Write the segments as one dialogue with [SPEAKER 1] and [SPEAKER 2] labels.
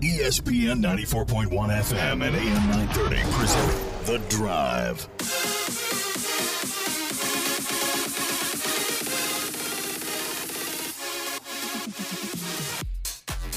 [SPEAKER 1] ESPN 94.1 FM and AM 930 present The Drive.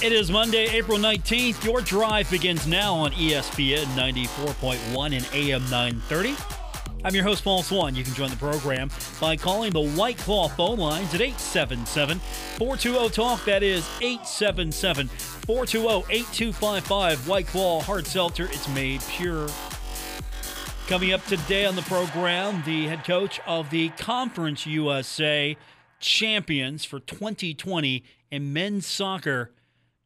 [SPEAKER 2] It is Monday, April 19th. Your drive begins now on ESPN 94.1 and AM 930. I'm your host, Paul Swann. You can join the program by calling the White Claw phone lines at 877 420 TALK. That is 877 420 8255. White Claw Hard Seltzer. It's made pure. Coming up today on the program, the head coach of the Conference USA champions for 2020 in men's soccer.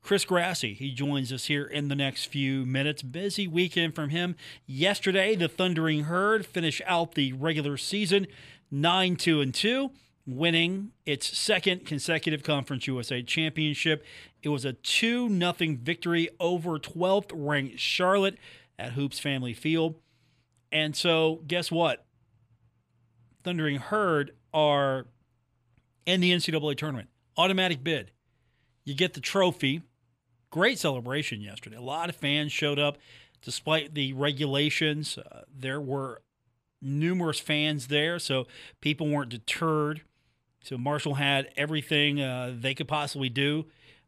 [SPEAKER 2] Chris Grassie. He joins us here in the next few minutes. Busy weekend from him. Yesterday, the Thundering Herd finished out the regular season 9 2 and 2, winning its second consecutive Conference USA championship. It was a 2 0 victory over 12th ranked Charlotte at Hoops Family Field. And so, guess what? Thundering Herd are in the NCAA tournament. Automatic bid. You get the trophy great celebration yesterday. A lot of fans showed up despite the regulations. Uh, there were numerous fans there, so people weren't deterred. So Marshall had everything uh, they could possibly do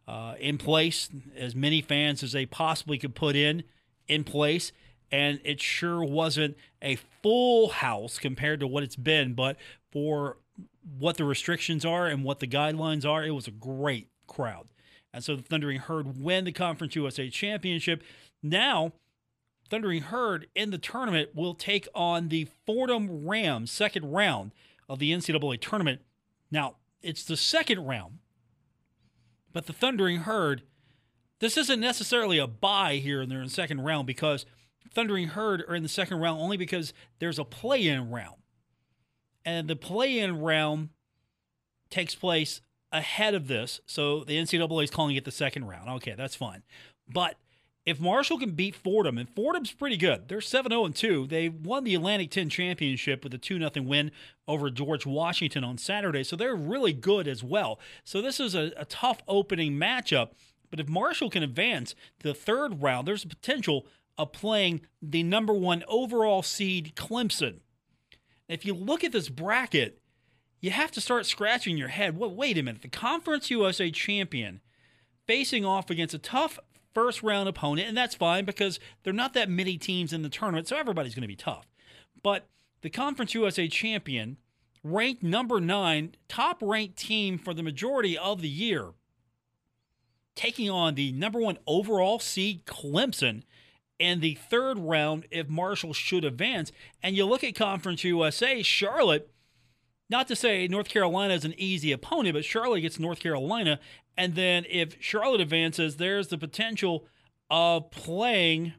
[SPEAKER 2] uh, in place, as many fans as they possibly could put in in place. And it sure wasn't a full house compared to what it's been, but for what the restrictions are and what the guidelines are, it was a great crowd. And so the Thundering Herd win the Conference USA Championship. Now, Thundering Herd in the tournament will take on the Fordham Rams, second round of the NCAA tournament. Now, it's the second round, but the Thundering Herd, this isn't necessarily a bye here and they're in the second round because Thundering Herd are in the second round only because there's a play in round. And the play in round takes place ahead of this. So the NCAA is calling it the second round. Okay, that's fine. But if Marshall can beat Fordham, and Fordham's pretty good, they're 7 0 2. They won the Atlantic 10 championship with a 2 0 win over George Washington on Saturday. So they're really good as well. So this is a, a tough opening matchup. But if Marshall can advance to the third round, there's a potential of playing the number one overall seed Clemson. If you look at this bracket, you have to start scratching your head. Well, wait a minute. The Conference USA champion facing off against a tough first round opponent, and that's fine because there are not that many teams in the tournament, so everybody's going to be tough. But the Conference USA champion, ranked number nine, top ranked team for the majority of the year, taking on the number one overall seed Clemson in the third round if Marshall should advance. And you look at Conference USA, Charlotte not to say North Carolina is an easy opponent, but Charlotte gets North Carolina. And then if Charlotte advances, there's the potential of playing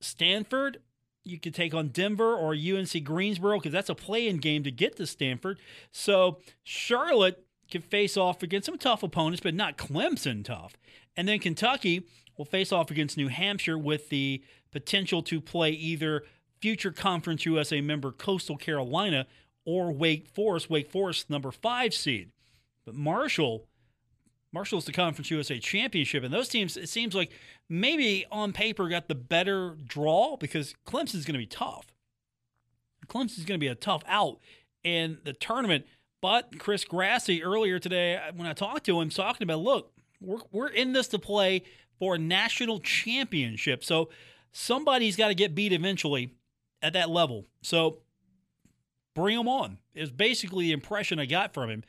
[SPEAKER 2] Stanford. You could take on Denver or UNC Greensboro because that's a play in game to get to Stanford. So Charlotte can face off against some tough opponents, but not Clemson tough. And then Kentucky will face off against New Hampshire with the potential to play either future Conference USA member Coastal Carolina or Wake Forest, Wake Forest number five seed. But Marshall, Marshall's the Conference USA championship, and those teams, it seems like maybe on paper got the better draw because Clemson's going to be tough. Clemson's going to be a tough out in the tournament. But Chris Grassie earlier today, when I talked to him, talking about, look, we're, we're in this to play for a national championship. So somebody's got to get beat eventually at that level. So bring him on is basically the impression I got from him.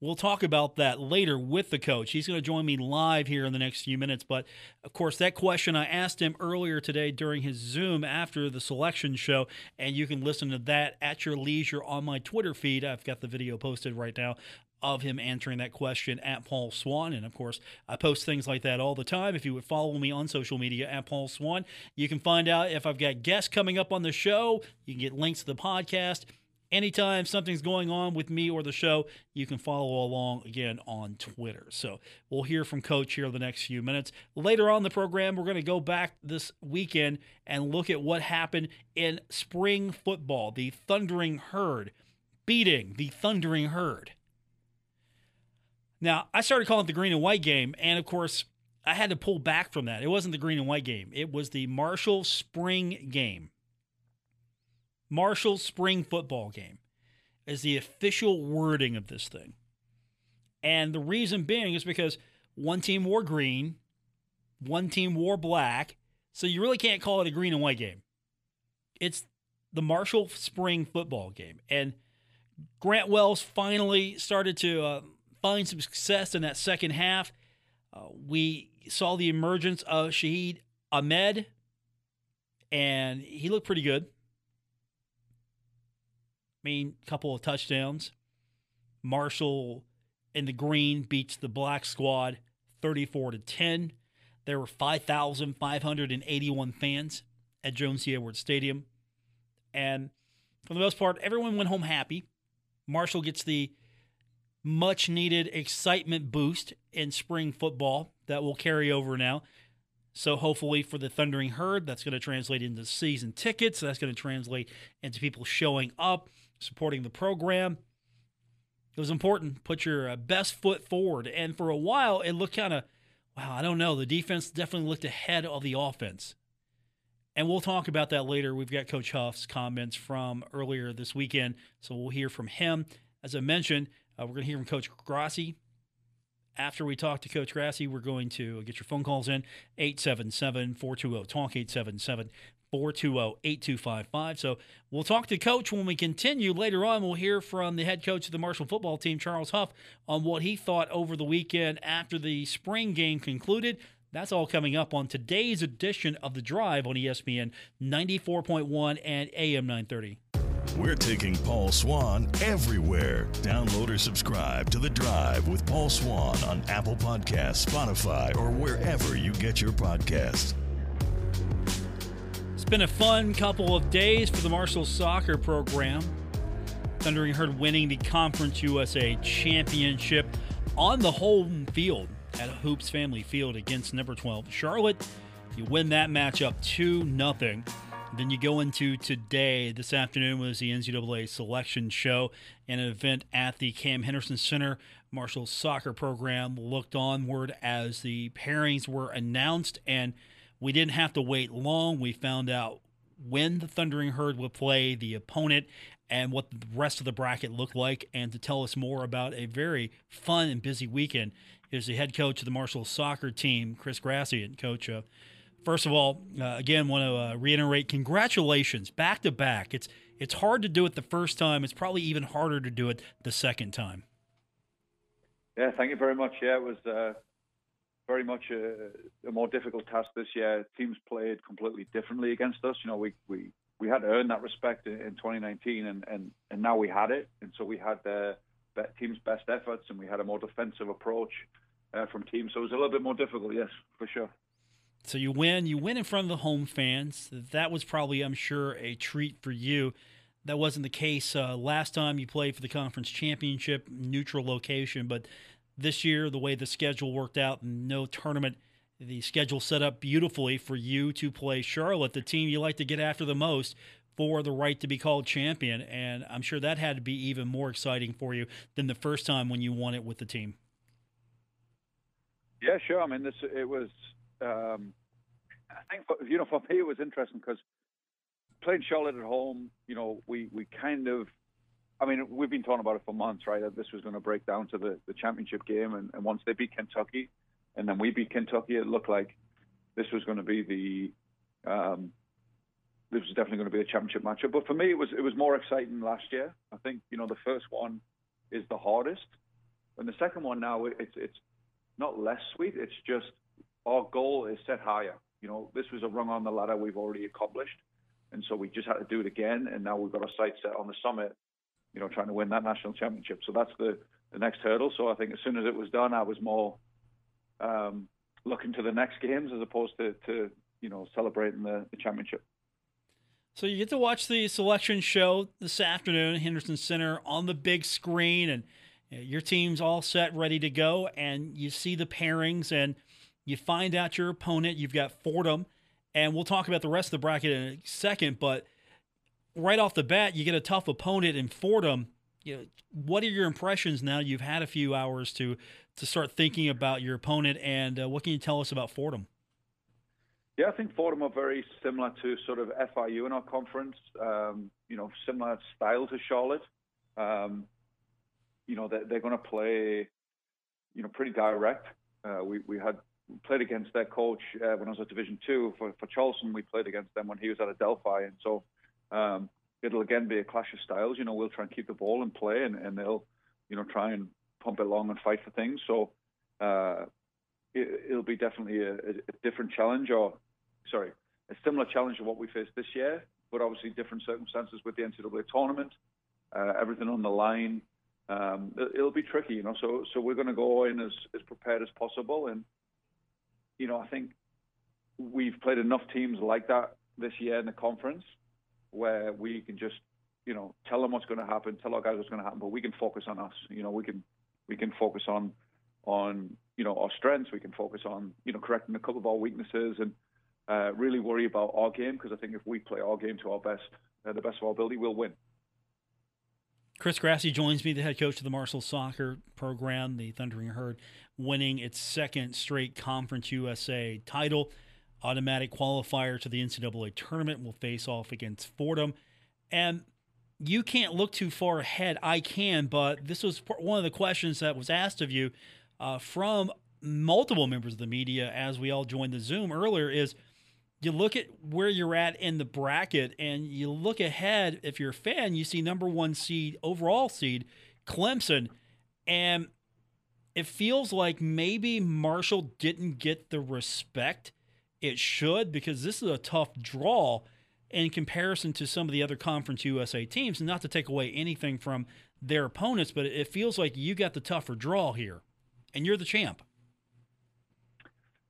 [SPEAKER 2] We'll talk about that later with the coach. He's going to join me live here in the next few minutes. But of course, that question I asked him earlier today during his Zoom after the selection show, and you can listen to that at your leisure on my Twitter feed. I've got the video posted right now of him answering that question at Paul Swann. And of course, I post things like that all the time. If you would follow me on social media at Paul Swann, you can find out if I've got guests coming up on the show. You can get links to the podcast. Anytime something's going on with me or the show, you can follow along again on Twitter. So we'll hear from Coach here in the next few minutes. Later on the program, we're going to go back this weekend and look at what happened in spring football. The Thundering Herd beating the Thundering Herd now, I started calling it the green and white game, and of course, I had to pull back from that. It wasn't the green and white game. It was the Marshall spring game. Marshall spring football game is the official wording of this thing. And the reason being is because one team wore green, one team wore black, so you really can't call it a green and white game. It's the Marshall spring football game. And Grant Wells finally started to uh, find some success in that second half. Uh, we saw the emergence of Shahid Ahmed, and he looked pretty good. I mean, a couple of touchdowns. Marshall in the green beats the black squad 34 to 10. There were 5,581 fans at Joan C. Edwards Stadium. And for the most part, everyone went home happy. Marshall gets the much needed excitement boost in spring football that will carry over now. So hopefully for the Thundering Herd, that's going to translate into season tickets. That's going to translate into people showing up, supporting the program. It was important. Put your uh, best foot forward. And for a while, it looked kind of, wow, I don't know. The defense definitely looked ahead of the offense. And we'll talk about that later. We've got Coach Huff's comments from earlier this weekend. So we'll hear from him. As I mentioned, uh, we're going to hear from Coach Grassie. After we talk to Coach Grassie, we're going to get your phone calls in 877 420 TALK 877 420 8255. So we'll talk to Coach when we continue. Later on, we'll hear from the head coach of the Marshall football team, Charles Huff, on what he thought over the weekend after the spring game concluded. That's all coming up on today's edition of The Drive on ESPN 94.1 and AM 930.
[SPEAKER 1] We're taking Paul Swann everywhere. Download or subscribe to The Drive with Paul Swann on Apple Podcasts, Spotify, or wherever you get your podcasts.
[SPEAKER 2] It's been a fun couple of days for the Marshall soccer program. Thundering Herd winning the Conference USA Championship on the home field at Hoops Family Field against number 12 Charlotte. You win that matchup 2 0. Then you go into today. This afternoon was the NCAA selection show, an event at the Cam Henderson Center. Marshall's soccer program looked onward as the pairings were announced, and we didn't have to wait long. We found out when the Thundering Herd would play, the opponent, and what the rest of the bracket looked like. And to tell us more about a very fun and busy weekend is the head coach of the Marshall soccer team, Chris Grassie. And coach, uh, First of all, uh, again, want to uh, reiterate congratulations back to back. It's it's hard to do it the first time. It's probably even harder to do it the second time.
[SPEAKER 3] Yeah, thank you very much. Yeah, it was uh, very much a, a, more difficult task this year. Teams played completely differently against us. You know, we we, we had to earn that respect in, in 2019, and, and and now we had it. And so we had the team's best efforts, and we had a more defensive approach uh, from teams. So it was a little bit more difficult, yes, for sure.
[SPEAKER 2] So you win, you win in front of the home fans. That was probably, I'm sure, a treat for you. That wasn't the case uh, last time you played for the conference championship, neutral location. But this year, the way the schedule worked out, no tournament, the schedule set up beautifully for you to play Charlotte, the team you like to get after the most for the right to be called champion. And I'm sure that had to be even more exciting for you than the first time when you won it with the team.
[SPEAKER 3] Yeah, sure. I mean, this it was um, I think for, you know for me it was interesting because playing Charlotte at home, you know, we we kind of, I mean, we've been talking about it for months, right? That this was going to break down to the the championship game, and, and once they beat Kentucky, and then we beat Kentucky, it looked like this was going to be the um, this was definitely going to be a championship matchup. But for me, it was it was more exciting last year. I think you know the first one is the hardest, and the second one now it's it's not less sweet. It's just our goal is set higher. You know, this was a rung on the ladder we've already accomplished, and so we just had to do it again. And now we've got our sights set on the summit. You know, trying to win that national championship. So that's the the next hurdle. So I think as soon as it was done, I was more um, looking to the next games as opposed to, to you know celebrating the, the championship.
[SPEAKER 2] So you get to watch the selection show this afternoon, Henderson Center, on the big screen, and your team's all set, ready to go, and you see the pairings and you find out your opponent. You've got Fordham, and we'll talk about the rest of the bracket in a second. But right off the bat, you get a tough opponent in Fordham. you know, what are your impressions now? You've had a few hours to to start thinking about your opponent, and uh, what can you tell us about Fordham?
[SPEAKER 3] Yeah, I think Fordham are very similar to sort of FIU in our conference. Um, you know, similar style to Charlotte. Um, you know, they're, they're going to play, you know, pretty direct. Uh, we we had played against their coach uh, when I was at Division Two for for Charleston. We played against them when he was at Adelphi, and so um, it'll again be a clash of styles. You know, we'll try and keep the ball and play, and, and they'll, you know, try and pump it along and fight for things. So uh, it, will be definitely a, a, different challenge, or sorry, a similar challenge to what we faced this year, but obviously different circumstances with the NCAA tournament, uh, everything on the line. Um, it, will be tricky, you know. So so we're going to go in as, as prepared as possible, and you know, I think we've played enough teams like that this year in the conference where we can just, you know, tell them what's going to happen, tell our guys what's going to happen, but we can focus on us. You know, we can we can focus on on you know our strengths. We can focus on you know correcting a couple of our weaknesses and uh, really worry about our game because I think if we play our game to our best, uh, the best of our ability, we'll win.
[SPEAKER 2] Chris Grassie joins me, the head coach of the Marshall soccer program, the Thundering Herd, winning its second straight Conference USA title automatic qualifier to the NCAA tournament will face off against Fordham. And you can't look too far ahead. I can, but this was one of the questions that was asked of you uh, from multiple members of the media as we all joined the Zoom earlier is you look at where you're at in the bracket and you look ahead. If you're a fan, you see number one seed, overall seed, Clemson. And it feels like maybe Marshall didn't get the respect it should because this is a tough draw in comparison to some of the other Conference USA teams. And not to take away anything from their opponents, but it feels like you got the tougher draw here, and you're the champ.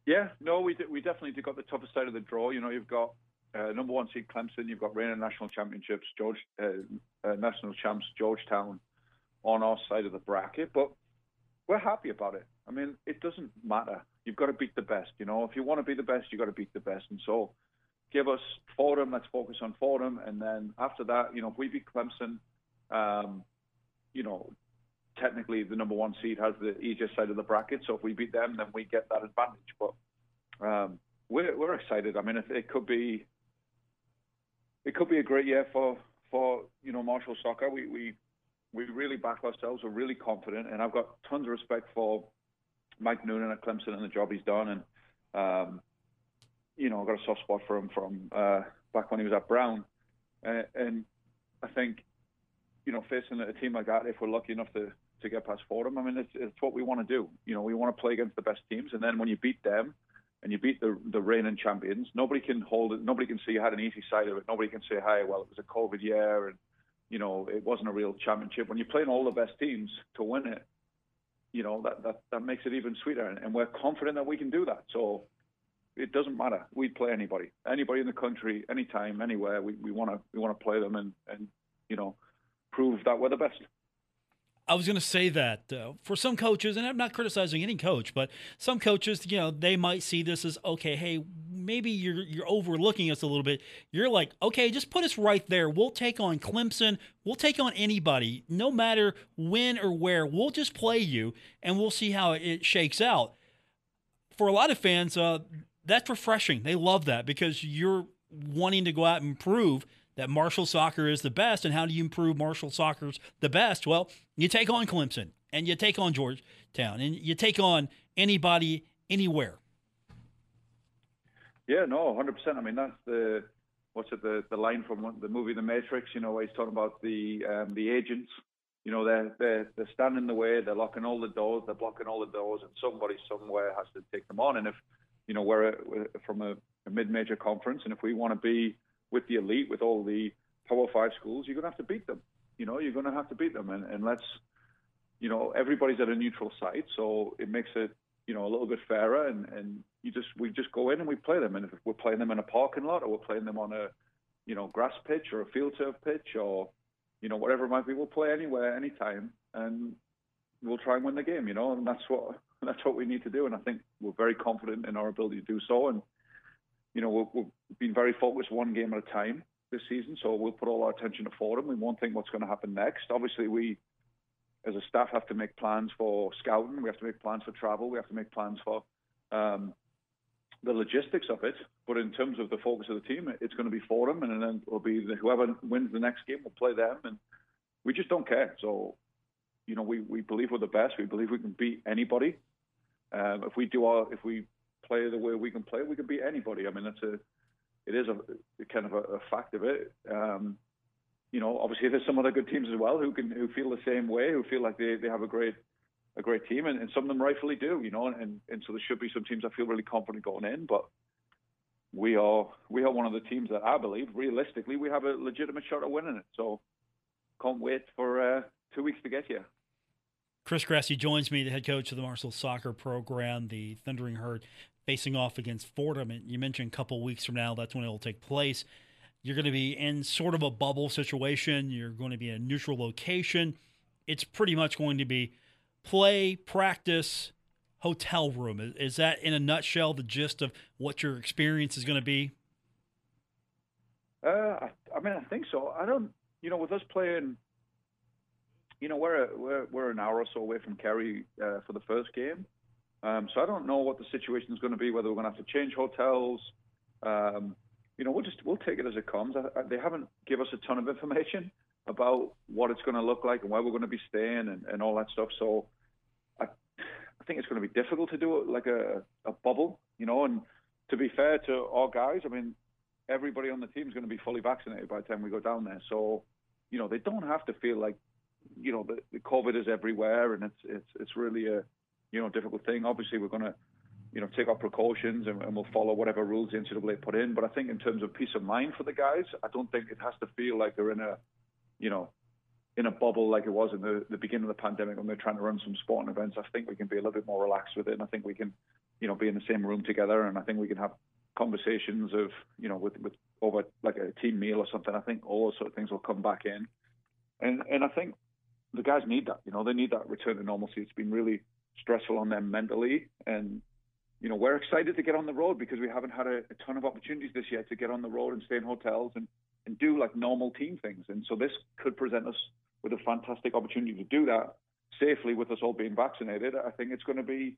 [SPEAKER 3] Yeah, no, we we definitely got the toughest side of the draw. You know, you've got uh, number one seed Clemson, you've got reigning national championships, George uh, uh, national champs Georgetown on our side of the bracket, but we're happy about it. I mean, it doesn't matter you've got to beat the best. You know, if you want to be the best, you've got to beat the best. And so, give us Fordham. Let's focus on Fordham, and then after that, you know, if we beat Clemson, um, you know, technically the number one seed has the easiest side of the bracket. So if we beat them, then we get that advantage. But um, we're we're excited. I mean, it, it could be it could be a great year for for you know Marshall soccer. We we we really back ourselves. We're really confident, and I've got tons of respect for Mike Noonan at Clemson and the job he's done, and um, you know, I've got a soft spot for him from uh, back when he was at Brown, uh, and I think, you know, facing a team like that, if we're lucky enough to to get past Fordham, I mean, it's, it's what we want to do. You know, we want to play against the best teams, and then when you beat them, and you beat the the reigning champions, nobody can hold it. Nobody can say you had an easy side of it. Nobody can say, "Hi, well, it was a COVID year, and you know, it wasn't a real championship." When you're playing all the best teams to win it, you know that that that makes it even sweeter, and, and we're confident that we can do that. So it doesn't matter. We play anybody, anybody in the country, anytime, anywhere. We we want to we want to play them and and you know prove that we're the best.
[SPEAKER 2] I was going to say that uh, for some coaches, and I'm not criticizing any coach, but some coaches, you know, they might see this as okay. Hey, maybe you're you're overlooking us a little bit. You're like, okay, just put us right there. We'll take on Clemson. We'll take on anybody, no matter when or where. We'll just play you, and we'll see how it shakes out. For a lot of fans, uh, that's refreshing. They love that because you're wanting to go out and prove that Marshall soccer is the best. And how do you improve Marshall soccer's the best? Well, you take on Clemson and you take on Georgetown and you take on anybody anywhere.
[SPEAKER 3] Yeah, no, hundred percent. I mean, that's the what's it the the line from the movie The Matrix. You know, where he's talking about the um, the agents. You know, they're they're they're standing in the way. They're locking all the doors. They're blocking all the doors, and somebody somewhere has to take them on. And if you know we're, we're from a, a mid-major conference, and if we want to be with the elite, with all the Power Five schools, you're going to have to beat them. You know, you're going to have to beat them, and, and let's, you know, everybody's at a neutral site, so it makes it, you know, a little bit fairer, and and you just we just go in and we play them, and if we're playing them in a parking lot or we're playing them on a, you know, grass pitch or a field turf pitch or, you know, whatever it might be, we'll play anywhere, anytime, and we'll try and win the game. You know, and that's what that's what we need to do, and I think we're very confident in our ability to do so, and you know, we've been very focused one game at a time. this season, so we'll put all our attention to Fordham. We won't think what's going to happen next. Obviously, we as a staff have to make plans for scouting. We have to make plans for travel. We have to make plans for um, the logistics of it. But in terms of the focus of the team, it's going to be Fordham, and then it'll be the, whoever wins the next game will play them, and we just don't care. So, you know, we, we believe we're the best. We believe we can beat anybody. Um, if we do our if we play the way we can play, we can beat anybody. I mean, that's a it is a, kind of a, a, fact of it. Um, you know, obviously there's some other good teams as well who can who feel the same way, who feel like they, they have a great a great team, and, and some of them rightfully do. You know, and and so there should be some teams I feel really confident going in, but we are we are one of the teams that I believe realistically we have a legitimate shot at winning it. So can't wait for uh, two weeks to get here.
[SPEAKER 2] Chris Grassie joins me, the head coach of the Marshall soccer program, the Thundering Herd facing off against Fordham. And you mentioned a couple weeks from now, that's when it will take place. You're going to be in sort of a bubble situation. You're going to be in a neutral location. It's pretty much going to be play, practice, hotel room. Is that, in a nutshell, the gist of what your experience is going to be?
[SPEAKER 3] Uh, I, mean, I think so. I don't, you know, with us playing you know, we're, we're we're an hour or so away from Cary uh, for the first game, um, so I don't know what the situation is going to be. Whether we're going to have to change hotels, um, you know, we'll just we'll take it as it comes. I, I, they haven't give us a ton of information about what it's going to look like and where we're going to be staying and, and all that stuff. So I I think it's going to be difficult to do it like a a bubble, you know. And to be fair to our guys, I mean, everybody on the team is going to be fully vaccinated by the time we go down there. So you know, they don't have to feel like you know, the, the COVID is everywhere, and it's it's it's really a you know difficult thing. Obviously, we're going to you know take our precautions and, and, we'll follow whatever rules the NCAA put in. But I think in terms of peace of mind for the guys, I don't think it has to feel like they're in a you know in a bubble like it was in the, the beginning of the pandemic when they're trying to run some sporting events. I think we can be a little bit more relaxed with it, and I think we can you know be in the same room together, and I think we can have conversations of you know with with over like a team meal or something. I think all those sort of things will come back in. And and I think the guys need that. You know, they need that return to normalcy. It's been really stressful on them mentally, and you know, we're excited to get on the road because we haven't had a, a ton of opportunities this year to get on the road and stay in hotels and and do like normal team things. And so this could present us with a fantastic opportunity to do that safely with us all being vaccinated. I think it's going to be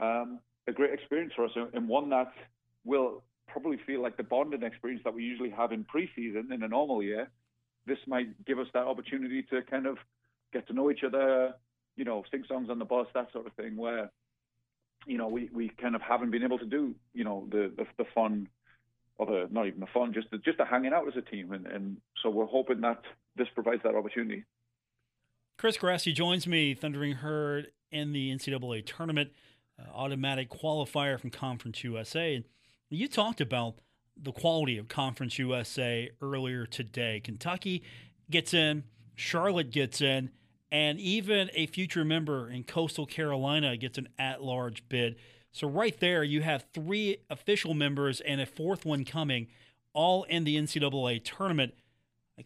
[SPEAKER 3] um, a great experience for us and one that will probably feel like the bonding experience that we usually have in preseason in a normal year. This might give us that opportunity to kind of get to know each other, you know, sing songs on the bus, that sort of thing, where, you know, we, we kind of haven't been able to do, you know, the, the, the fun or the, not even the fun, just the, just the hanging out as a team. And, and so we're hoping that this provides that opportunity.
[SPEAKER 2] Chris Grassie joins me, Thundering Herd, in the NCAA tournament, uh, automatic qualifier from Conference USA. And you talked about the quality of Conference USA earlier today. Kentucky gets in, Charlotte gets in, and even a future member in Coastal Carolina gets an at large bid. So, right there, you have three official members and a fourth one coming, all in the NCAA tournament.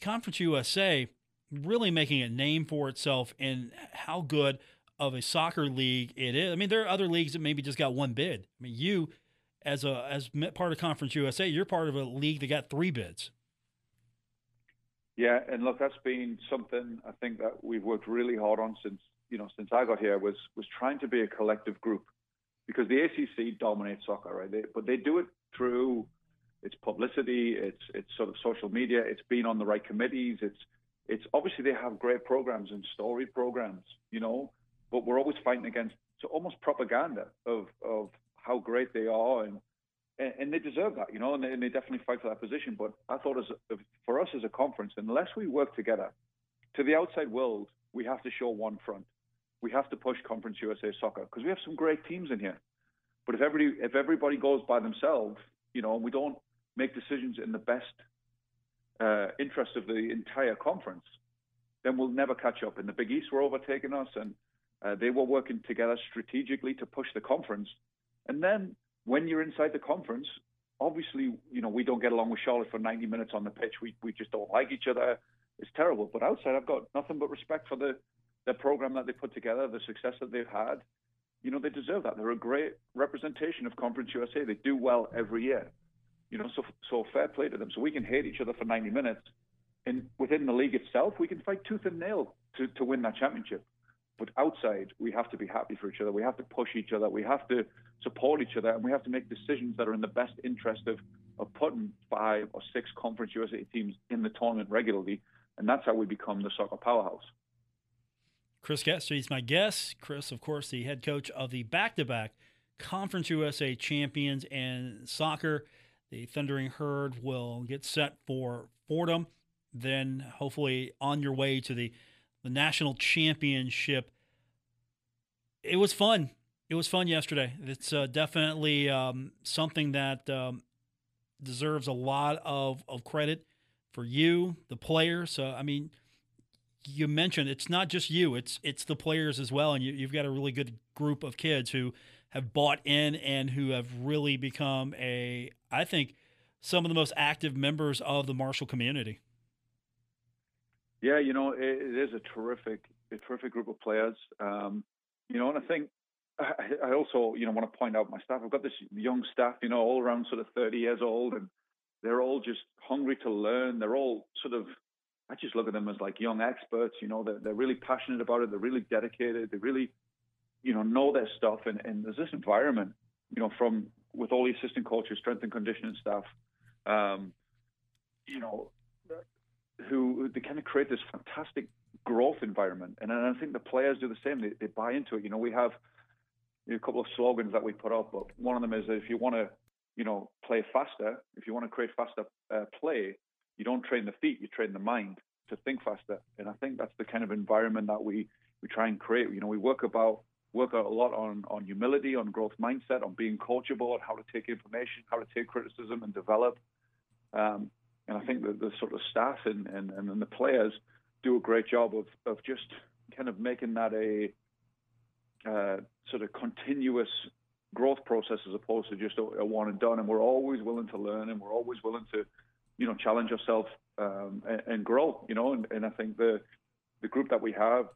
[SPEAKER 2] Conference USA really making a name for itself in how good of a soccer league it is. I mean, there are other leagues that maybe just got one bid. I mean, you, as a as part of Conference USA, you're part of a league that got three bids.
[SPEAKER 3] Yeah, and look, that's been something I think that we've worked really hard on since you know since I got here was was trying to be a collective group because the ACC dominates soccer, right? They, but they do it through its publicity, its its sort of social media, it's been on the right committees, it's it's obviously they have great programs and story programs, you know, but we're always fighting against so almost propaganda of of how great they are and and, and they deserve that, you know, and they, and they, definitely fight for that position. But I thought, as for us as a conference, unless we work together, to the outside world, we have to show one front. We have to push Conference USA soccer because we have some great teams in here. But if everybody if everybody goes by themselves, you know, and we don't make decisions in the best uh, interest of the entire conference, then we'll never catch up. And the Big East were overtaking us, and uh, they were working together strategically to push the conference. And then when you're inside the conference, obviously, you know, we don't get along with Charlotte for 90 minutes on the pitch. We we just don't like each other. It's terrible. But outside, I've got nothing but respect for the the program that they put together, the success that they've had. You know, they deserve that. They're a great representation of Conference USA. They do well every year. You know, so so fair play to them. So we can hate each other for 90 minutes, and within the league itself, we can fight tooth and nail to to win that championship. But outside, we have to be happy for each other. We have to push each other. We have to support each other, and we have to make decisions that are in the best interest of of putting five or six Conference USA teams in the tournament regularly, and that's how we become the soccer powerhouse.
[SPEAKER 2] Chris Grassie is my guest. Chris, of course, the head coach of the back-to-back Conference USA champions and soccer. The Thundering Herd will get set for Fordham, then hopefully on your way to the the national championship. It was fun. It was fun yesterday. It's uh, definitely um, something that um, deserves a lot of, of credit for you, the players. So, I mean, you mentioned it's not just you; it's it's the players as well, and you, you've got a really good group of kids who have bought in and who have really become a, I think, some of the most active members of the Marshall community.
[SPEAKER 3] Yeah, you know, it, it is a terrific, a terrific group of players. Um, you know, and I think I, I, also, you know, want to point out my staff. I've got this young staff, you know, all around sort of 30 years old, and they're all just hungry to learn. They're all sort of, I just look at them as like young experts. You know, they're, they're really passionate about it. They're really dedicated. They really, you know, know their stuff. And, and there's this environment, you know, from with all the assistant coaches, strength and conditioning staff, um, you know, who they kind of create this fantastic growth environment. And I think the players do the same. They, they buy into it. You know, we have a couple of slogans that we put up, but one of them is if you want to, you know, play faster, if you want to create faster uh, play, you don't train the feet, you train the mind to think faster. And I think that's the kind of environment that we we try and create. You know, we work about work a lot on on humility, on growth mindset, on being coachable, on how to take information, how to take criticism and develop. Um, and I think that the sort of staff and, and, and the players do a great job of, of just kind of making that a uh, sort of continuous growth process as opposed to just a, a, one and done. And we're always willing to learn and we're always willing to, you know, challenge ourselves um, and, and, grow, you know, and, and I think the, the group that we have,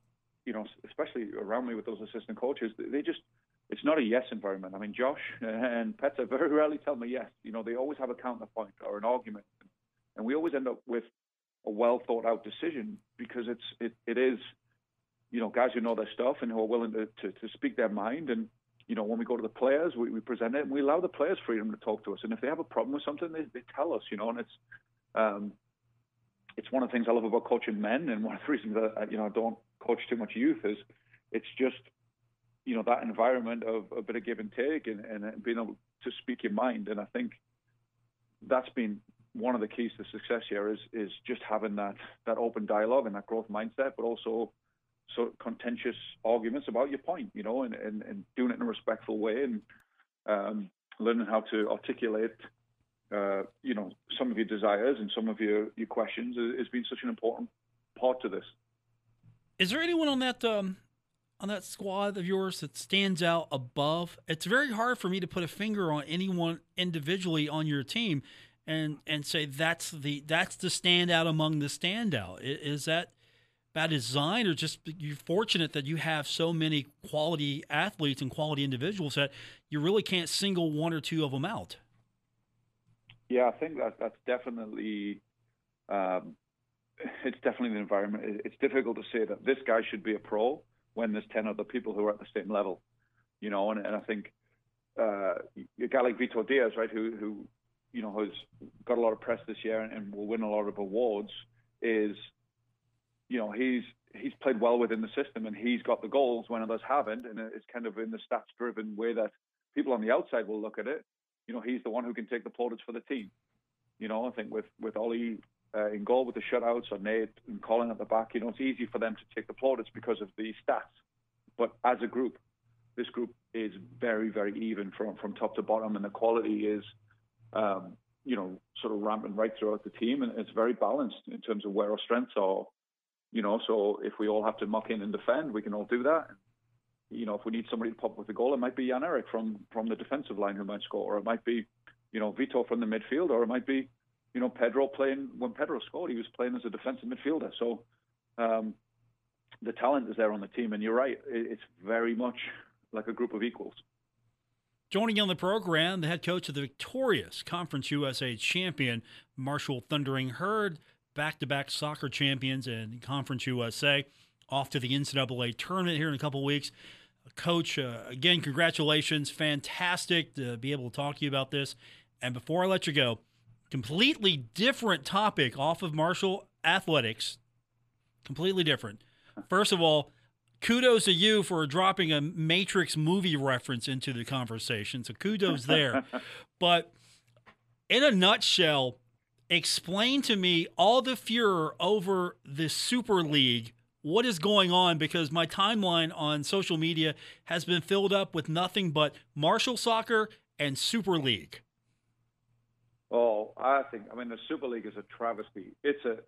[SPEAKER 3] you know, especially around me with those assistant coaches, they just, it's not a yes environment. I mean, Josh and Petter very rarely tell me yes. You know, they always have a counterpoint or an argument and we always end up with a well thought out decision because it's it, it is you know guys who know their stuff and who are willing to, to, to speak their mind. And you know when we go to the players we, we present it and we allow the players freedom to talk to us. And if they have a problem with something they, they tell us you know and it's um, it's one of the things I love about coaching men and one of the reasons that you know I don't coach too much youth is it's just you know that environment of a bit of give and take and, and being able to speak your mind. And I think that's been one of the keys to success here is is just having that that open dialogue and that growth mindset, but also so contentious arguments about your point, you know, and, and, and doing it in a respectful way and um, learning how to articulate, uh, you know, some of your desires and some of your, your questions has been such an important part to this.
[SPEAKER 2] Is there anyone on that um, on that squad of yours that stands out above? It's very hard for me to put a finger on anyone individually on your team and and say that's the that's the standout among the standout. Is that by design, or just you're fortunate that you have so many quality athletes and quality individuals that you really can't single one or two of them out?
[SPEAKER 3] Yeah, I think that that's definitely um, it's definitely the environment. It's difficult to say that this guy should be a pro when there's ten other people who are at the same level, you know. And, and I think uh, a guy like Vitor Dias, right, who who you know, has got a lot of press this year and, and will win a lot of awards is, you know, he's he's played well within the system and he's got the goals when others haven't, and it's kind of in the stats-driven way that people on the outside will look at it. You know, he's the one who can take the plaudits for the team. You know, I think with with Ollie uh, in goal with the shutouts or Nate and Colin at the back, you know, it's easy for them to take the plaudits because of the stats. But as a group, this group is very, very even from from top to bottom, and the quality is um, you know, sort of rampant right throughout the team, and it's very balanced in terms of where our strengths are. You know, so if we all have to muck in and defend, we can all do that. You know, if we need somebody to pop with the goal, it might be Jan Erik from from the defensive line who might score, or it might be, you know, Vito from the midfield, or it might be, you know, Pedro playing when Pedro scored, he was playing as a defensive midfielder. So um, the talent is there on the team, and you're right, it's very much like a group of equals.
[SPEAKER 2] Joining on the program, the head coach of the victorious Conference USA champion, Marshall Thundering Herd, back to back soccer champions in Conference USA, off to the NCAA tournament here in a couple weeks. Coach, uh, again, congratulations. Fantastic to be able to talk to you about this. And before I let you go, completely different topic off of Marshall athletics. Completely different. First of all, kudos to you for dropping a Matrix movie reference into the conversation. So kudos there. but in a nutshell, explain to me all the furor over the Super League. What is going on? Because my timeline on social media has been filled up with nothing but Marshall Soccer and Super League.
[SPEAKER 3] Oh, I think, I mean, the Super League is a travesty. It's a,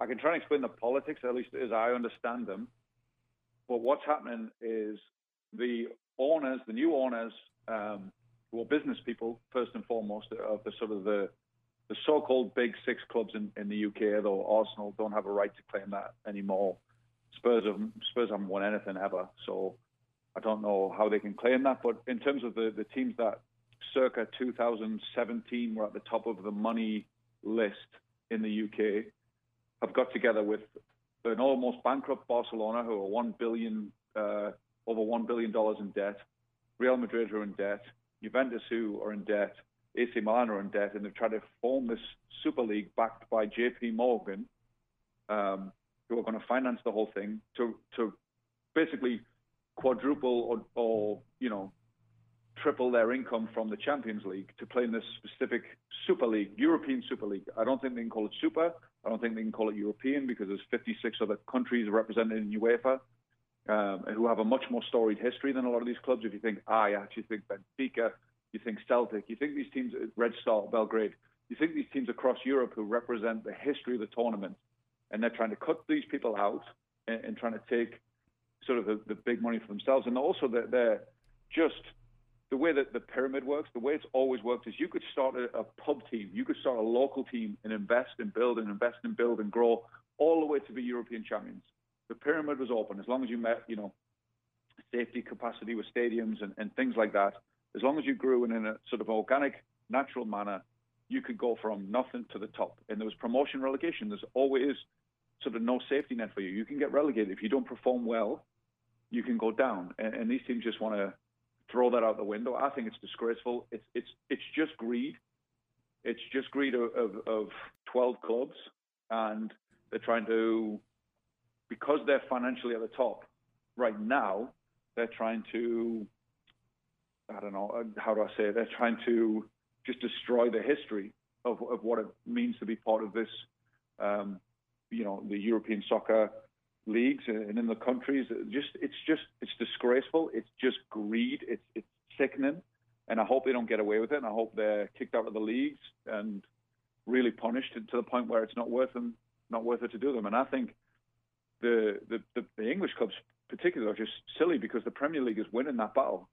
[SPEAKER 3] I can try and explain the politics, at least as I understand them. But what's happening is the owners, the new owners, um, who are business people first and foremost of the sort of the the so-called big six clubs in, in the UK, though Arsenal don't have a right to claim that anymore. Spurs have Spurs haven't won anything ever, so I don't know how they can claim that. But in terms of the, the teams that circa 2017 were at the top of the money list in the UK, have got together with an almost bankrupt Barcelona, who are one billion uh, over one billion dollars in debt, Real Madrid who are in debt, Juventus who are in debt, AC Milan are in debt, and they've tried to form this Super League backed by J.P. Morgan, um, who are going to finance the whole thing to to basically quadruple or, or you know triple their income from the Champions League to play in this specific Super League, European Super League. I don't think they can call it Super. I don't think they can call it European because there's 56 other countries represented in UEFA um, who have a much more storied history than a lot of these clubs. If you think Ajax, you think Benfica, you think Celtic, you think these teams, Red Star, Belgrade, you think these teams across Europe who represent the history of the tournament, and they're trying to cut these people out and, and trying to take sort of the, the, big money for themselves, and also they're, they're just the way that the pyramid works, the way it's always worked is you could start a, a, pub team, you could start a local team and invest and build and invest and build and grow all the way to be European champions. The pyramid was open as long as you met, you know, safety capacity with stadiums and, and things like that. As long as you grew in, a sort of organic, natural manner, you could go from nothing to the top. And there was promotion relegation. There's always sort of no safety net for you. You can get relegated if you don't perform well. You can go down, and, and these teams just want to throw that out the window. I think it's disgraceful. It's it's it's just greed. It's just greed of, of, of 12 clubs, and they're trying to, because they're financially at the top right now, they're trying to, I don't know, uh, how do I say it? They're trying to just destroy the history of, of what it means to be part of this, um, you know, the European soccer leagues and in the countries. Just it's just it's disgraceful. It's just greed. It's it's sickening, and I hope they don't get away with it. And I hope they're kicked out of the leagues and really punished to the point where it's not worth them, not worth it to do them. And I think the the, the, the English clubs, particularly, are just silly because the Premier League is winning that battle.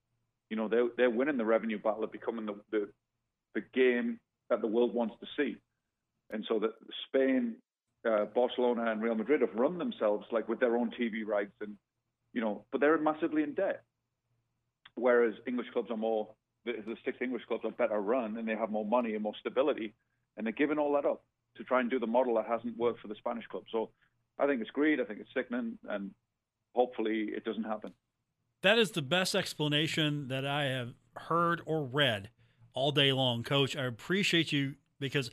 [SPEAKER 3] You know, they're they're winning the revenue battle of becoming the the, the game that the world wants to see. And so that Spain uh, Barcelona and Real Madrid have run themselves like with their own TV rights and you know, but they're massively in debt. Whereas English clubs are more the, the six English clubs are better run and they have more money and more stability, and they're giving all that up to try and do the model that hasn't worked for the Spanish club. So I think it's greed. I think it's sickening, and hopefully it doesn't happen.
[SPEAKER 2] That is the best explanation that I have heard or read all day long, Coach. I appreciate you because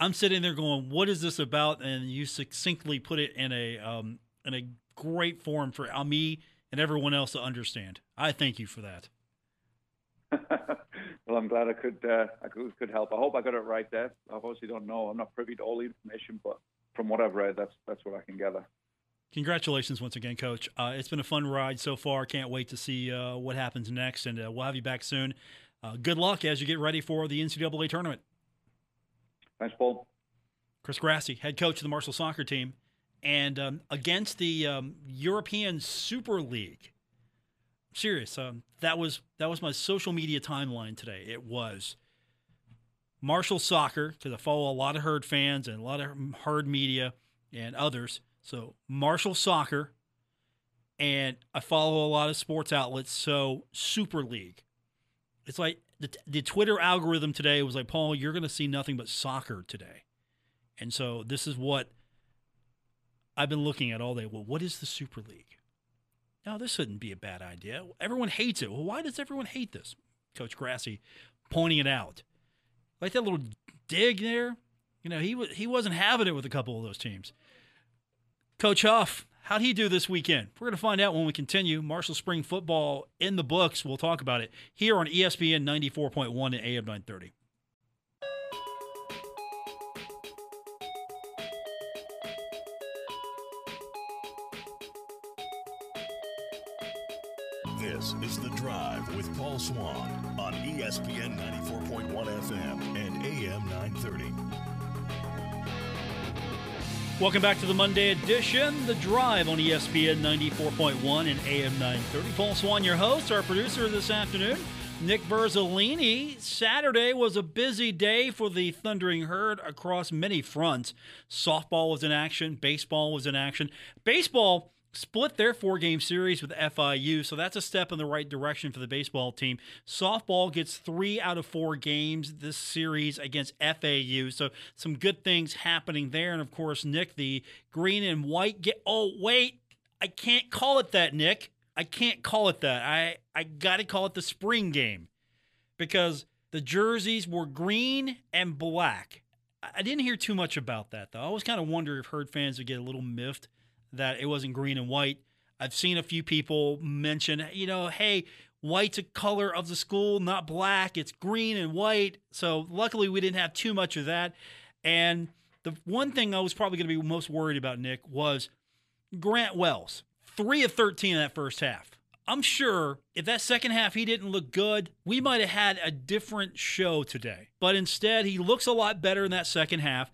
[SPEAKER 2] I'm sitting there going, "What is this about?" And you succinctly put it in a um, in a great form for me and everyone else to understand. I thank you for that.
[SPEAKER 3] well, I'm glad I could uh, I could, could help. I hope I got it right there. I obviously don't know. I'm not privy to all the information, but from what I've read, that's that's what I can gather.
[SPEAKER 2] Congratulations once again, Coach. Uh, it's been a fun ride so far. Can't wait to see uh, what happens next, and uh, we'll have you back soon. Uh, good luck as you get ready for the NCAA tournament.
[SPEAKER 3] Thanks, Paul.
[SPEAKER 2] Chris Grassie, head coach of the Marshall soccer team, and um, against the um, European Super League. serious. Um, that was that was my social media timeline today. It was Marshall soccer because I follow a lot of herd fans and a lot of herd media and others. So Marshall soccer, and I follow a lot of sports outlets. So Super League It's like the, the Twitter algorithm today was like, Paul, you're going to see nothing but soccer today. And so this is what I've been looking at all day. Well, what is the Super League? Now, this wouldn't be a bad idea. Everyone hates it. Well, why does everyone hate this? Coach Grassie pointing it out. Like that little dig there. You know, he, was he wasn't having it with a couple of those teams. Coach Huff, how'd he do this weekend? We're going to find out when we continue. Marshall Spring football in the books. We'll talk about it here on ESPN 94.1 and AM 930.
[SPEAKER 1] This is The Drive with Paul Swann on ESPN 94.1 FM and AM 930.
[SPEAKER 2] Welcome back to the Monday edition, The Drive on ESPN 94.1 and AM 930. Paul Swann, your host, our producer this afternoon. Nick Verzolini. Saturday was a busy day for the Thundering Herd across many fronts. Softball was in action, baseball was in action. Baseball split their four game series with FIU, so that's a step in the right direction for the baseball team. Softball gets three out of four games this series against FAU, so some good things happening there. And of course, Nick, the green and white get. Oh, wait, I can't call it that, Nick. I can't call it that. I, I got to call it the spring game because the jerseys were green and black. I didn't hear too much about that, though. I always kind of wonder if Herd fans would get a little miffed that it wasn't green and white. I've seen a few people mention, you know, hey, white's a color of the school, not black. It's green and white. So luckily, we didn't have too much of that. And the one thing I was probably going to be most worried about, Nick, was Grant Wells. Three of 13 in that first half. I'm sure if that second half he didn't look good, we might have had a different show today. But instead, he looks a lot better in that second half.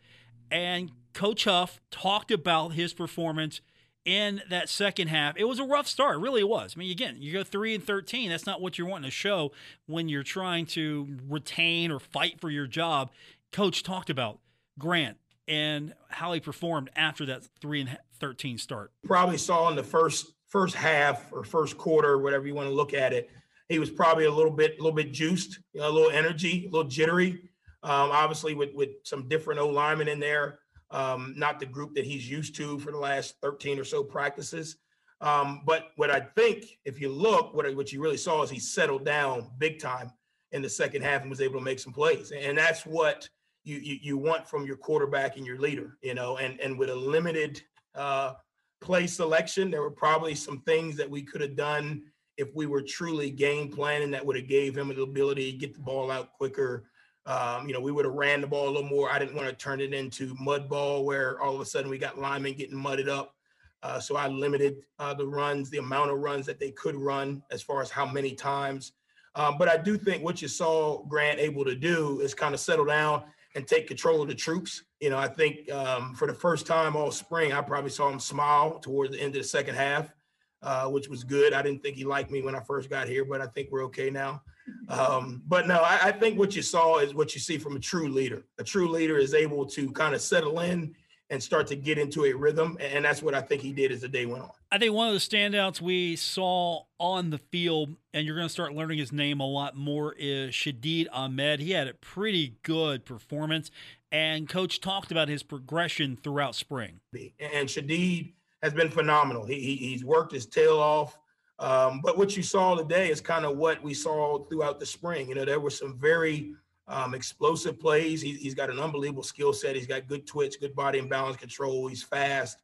[SPEAKER 2] And Coach Huff talked about his performance in that second half. It was a rough start, really it was. I mean, again, you go three and thirteen. That's not what you're wanting to show when you're trying to retain or fight for your job. Coach talked about Grant and how he performed after that three and thirteen start.
[SPEAKER 4] Probably saw in the first first half or first quarter, whatever you want to look at it, he was probably a little bit a little bit juiced, you know, a little energy, a little jittery. Um, obviously, with with some different O linemen in there um, not the group that he's used to for the last 13 or so practices. Um, but what I think, if you look, what, what you really saw is he settled down big time in the second half and was able to make some plays. And that's what you, you, you want from your quarterback and your leader, you know, and, and with a limited uh, play selection, there were probably some things that we could have done if we were truly game planning that would have gave him the ability to get the ball out quicker, um, you know, we would have ran the ball a little more. I didn't want to turn it into mud ball where all of a sudden we got linemen getting mudded up. Uh, so I limited uh, the runs, the amount of runs that they could run as far as how many times. Um, but I do think what you saw Grant able to do is kind of settle down and take control of the troops. You know, I think um, for the first time all spring, I probably saw him smile towards the end of the second half, uh, which was good. I didn't think he liked me when I first got here, but I think we're okay now. Um, but no, I, I, think what you saw is what you see from a true leader. A true leader is able to kind of settle in and start to get into a rhythm. And that's what I think he did as the day went on.
[SPEAKER 2] I think one of the standouts we saw on the field, and you're going to start learning his name a lot more, is Shadeed Ahmed. He had a pretty good performance, and coach talked about his progression throughout spring.
[SPEAKER 4] And Shadeed has been phenomenal. He, he, he's worked his tail off. Um, but what you saw today is kind of what we saw throughout the spring. You know, there were some very um, explosive plays. He, has got an unbelievable skill set. He's got good twitch, good body and balance control. He's fast.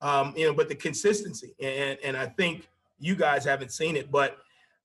[SPEAKER 4] Um, you know, but the consistency, and and I think you guys haven't seen it, but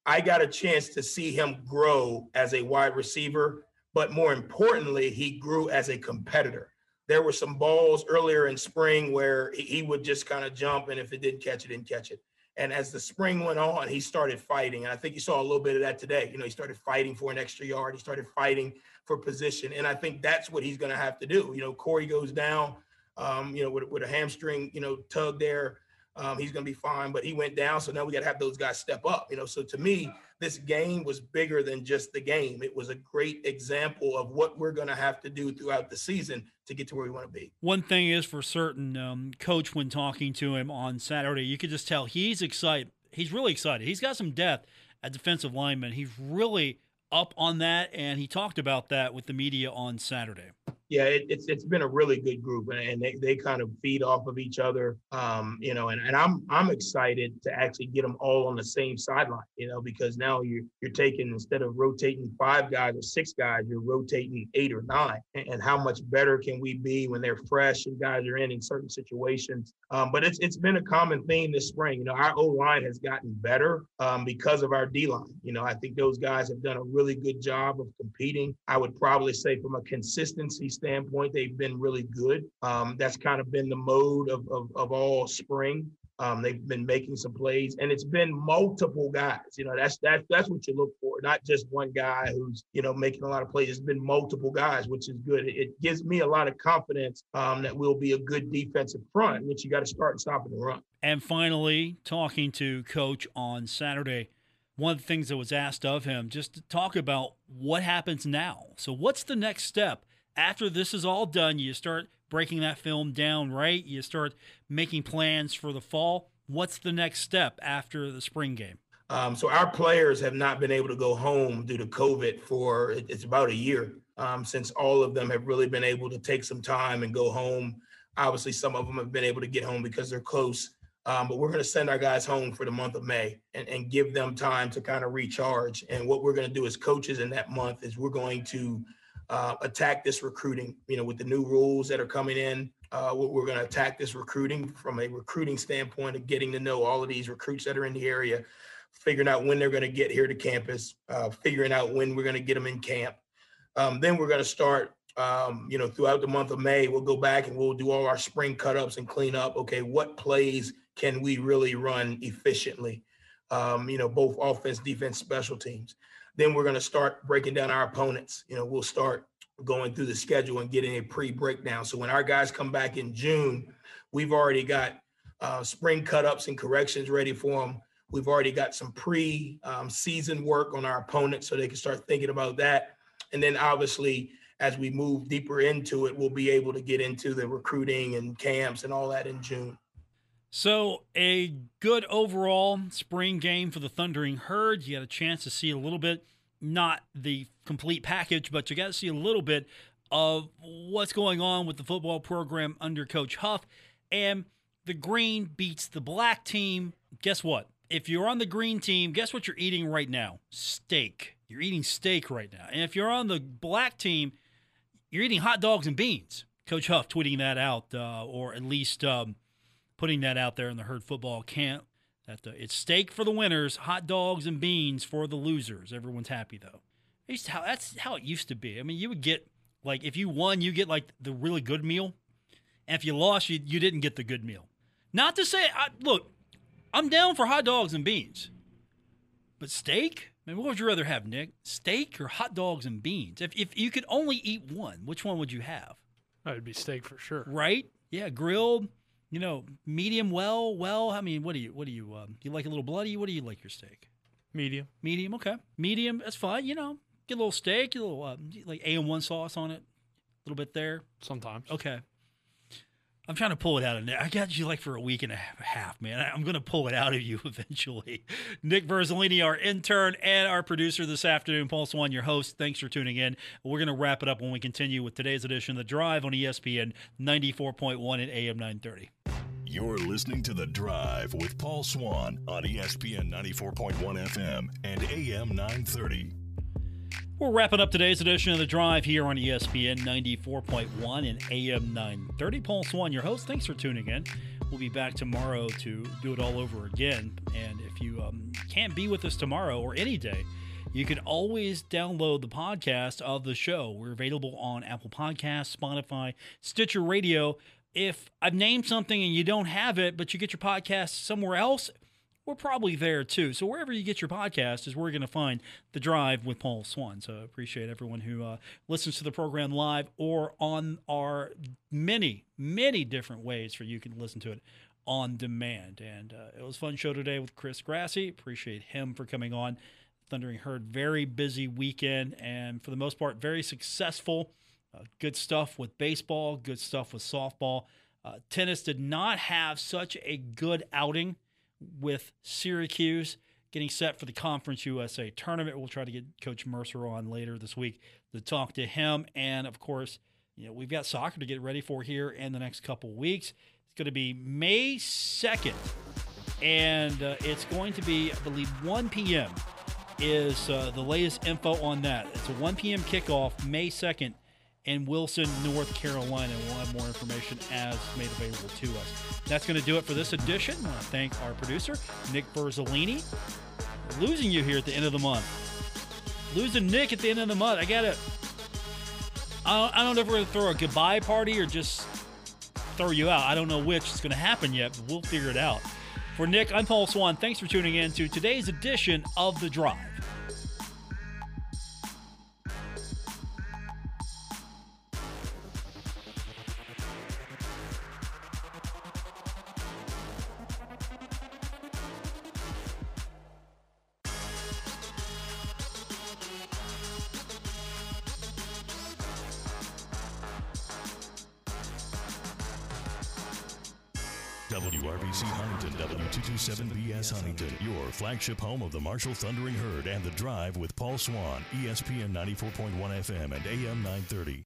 [SPEAKER 4] I got a chance to see him grow as a wide receiver. But more importantly, he grew as a competitor. There were some balls earlier in spring where he would just kind of jump, and if it didn't catch it, didn't catch it. And as the spring went on, he started fighting. And I think you saw a little bit of that today. You know, he started fighting for an extra yard. He started fighting for position. And I think that's what he's going to have to do. You know, Corey goes down, um, you know, with, with a hamstring, you know, tug there. Um, he's going to be fine, but he went down. So now we got to have those guys step up, you know. So to me, this game was bigger than just the game. It was a great example of what we're going to have to do throughout the season to get to where we want to be.
[SPEAKER 2] One thing is for certain, um, coach, when talking to him on Saturday, you could just tell he's excited. He's really excited. He's got some depth at defensive lineman. He's really up on that, and he talked about that with the media on Saturday
[SPEAKER 4] yeah, it, it's it's been a really good group, and, and they, they kind of feed off of each other. Um, you know, and, and I'm I'm excited to actually get them all on the same sideline. You know, because now you're you're taking instead of rotating five guys or six guys, you're rotating eight or nine. And, and how much better can we be when they're fresh and guys are in in certain situations? Um, but it's it's been a common theme this spring. You know, our O line has gotten better um, because of our D line. You know, I think those guys have done a really good job of competing. I would probably say from a consistency standpoint, they've been really good. Um, that's kind of been the mode of, of, of all spring. Um, they've been making some plays, and it's been multiple guys. You know, that's that's that's what you look for, not just one guy who's you know making a lot of plays. It's been multiple guys, which is good. It, gives me a lot of confidence um, that we'll be a good defensive front, which you got to start stopping the run.
[SPEAKER 2] And finally, talking to Coach on Saturday, one of the things that was asked of him just to talk about what happens now. So, what's the next step after this is all done, you start breaking that film down, right? You start making plans for the fall. What's the next step after the spring game?
[SPEAKER 4] Um, so our players have not been able to go home due to COVID for it's about a year um, since all of them have really been able to take some time and go home. Obviously, some of them have been able to get home because they're close. Um, but we're going to send our guys home for the month of May and, and give them time to kind of recharge. And what we're going to do as coaches in that month is we're going to uh, attack this recruiting. You know, with the new rules that are coming in, uh, we're going to attack this recruiting from a recruiting standpoint of getting to know all of these recruits that are in the area, figuring out when they're going to get here to campus, uh, figuring out when we're going to get them in camp. Um, then we're going to start. Um, you know, throughout the month of May, we'll go back and we'll do all our spring cut-ups and clean up. Okay, what plays can we really run efficiently? Um, you know, both offense, defense, special teams. Then we're going to start breaking down our opponents. You know, we'll start going through the schedule and getting a pre-breakdown. So when our guys come back in June, we've already got uh, spring cut-ups and corrections ready for them. We've already got some pre-season um, work on our opponents so they can start thinking about that. And then obviously, as we move deeper into it, we'll be able to get into the recruiting and camps and all that in June.
[SPEAKER 2] So, a good overall spring game for the Thundering Herd. You got a chance to see a little bit, not the complete package, but you got to see a little bit of what's going on with the football program under Coach Huff. And the green beats the black team. Guess what? If you're on the green team, guess what you're eating right now? Steak. You're eating steak right now. And if you're on the black team, you're eating hot dogs and beans. Coach Huff tweeting that out, uh, or at least. Um, putting that out there in the herd football camp. That the, it's steak for the winners, hot dogs and beans for the losers. Everyone's happy though. How, that's how it used to be. I mean, you would get like if you won, you get like the really good meal, and if you lost, you you didn't get the good meal. Not to say, I, look, I'm down for hot dogs and beans, but steak. I mean, what would you rather have, Nick? Steak or hot dogs and beans? If if you could only eat one, which one would you have?
[SPEAKER 5] That would be steak for sure.
[SPEAKER 2] Right? Yeah, grilled you know, medium well, well. I mean, what do you what do you um, you like a little bloody? What do you like your steak?
[SPEAKER 5] Medium.
[SPEAKER 2] Medium, okay. Medium, that's fine. You know, get a little steak, a little uh, like AM1 sauce on it, a little bit there.
[SPEAKER 5] Sometimes.
[SPEAKER 2] Okay. I'm trying to pull it out of there. I got you like for a week and a half, man. I'm going to pull it out of you eventually. Nick Verzolini, our intern and our producer this afternoon, Paul Swann, your host. Thanks for tuning in. We're going to wrap it up when we continue with today's edition of The Drive on ESPN 94.1 and AM 930.
[SPEAKER 1] You're listening to The Drive with Paul Swann on ESPN 94.1 FM and AM 930.
[SPEAKER 2] We're wrapping up today's edition of The Drive here on ESPN 94.1 and AM 930. Paul Swann, your host. Thanks for tuning in. We'll be back tomorrow to do it all over again. And if you um, can't be with us tomorrow or any day, you can always download the podcast of the show. We're available on Apple Podcasts, Spotify, Stitcher Radio if I've named something and you don't have it, but you get your podcast somewhere else, we're probably there too. So wherever you get your podcast is where you're going to find the drive with Paul Swann. So I appreciate everyone who uh, listens to the program live or on our many, many different ways for you can listen to it on demand. And uh, it was a fun show today with Chris Grassie. Appreciate him for coming on. Thundering Herd, very busy weekend and for the most part, very successful. Uh, good stuff with baseball, good stuff with softball. Uh, tennis did not have such a good outing with Syracuse getting set for the Conference USA tournament. We'll try to get Coach Mercer on later this week to talk to him. And of course, you know, we've got soccer to get ready for here in the next couple weeks. It's going to be May 2nd, and uh, it's going to be, I believe, 1 p.m. is uh, the latest info on that. It's a 1 p.m. kickoff, May 2nd in Wilson, North Carolina. We'll have more information as made available to us. That's going to do it for this edition. I want to thank our producer, Nick Verzolini. Losing you here at the end of the month. Losing Nick at the end of the month. I got to. I don't know if we're going to throw a goodbye party or just throw you out. I don't know which is going to happen yet, but we'll figure it out. For Nick, I'm Paul Swann. Thanks for tuning in to today's edition of The Drive.
[SPEAKER 1] Flagship home of the Marshall Thundering Herd and The Drive with Paul Swann, ESPN 94.1 FM and AM 930.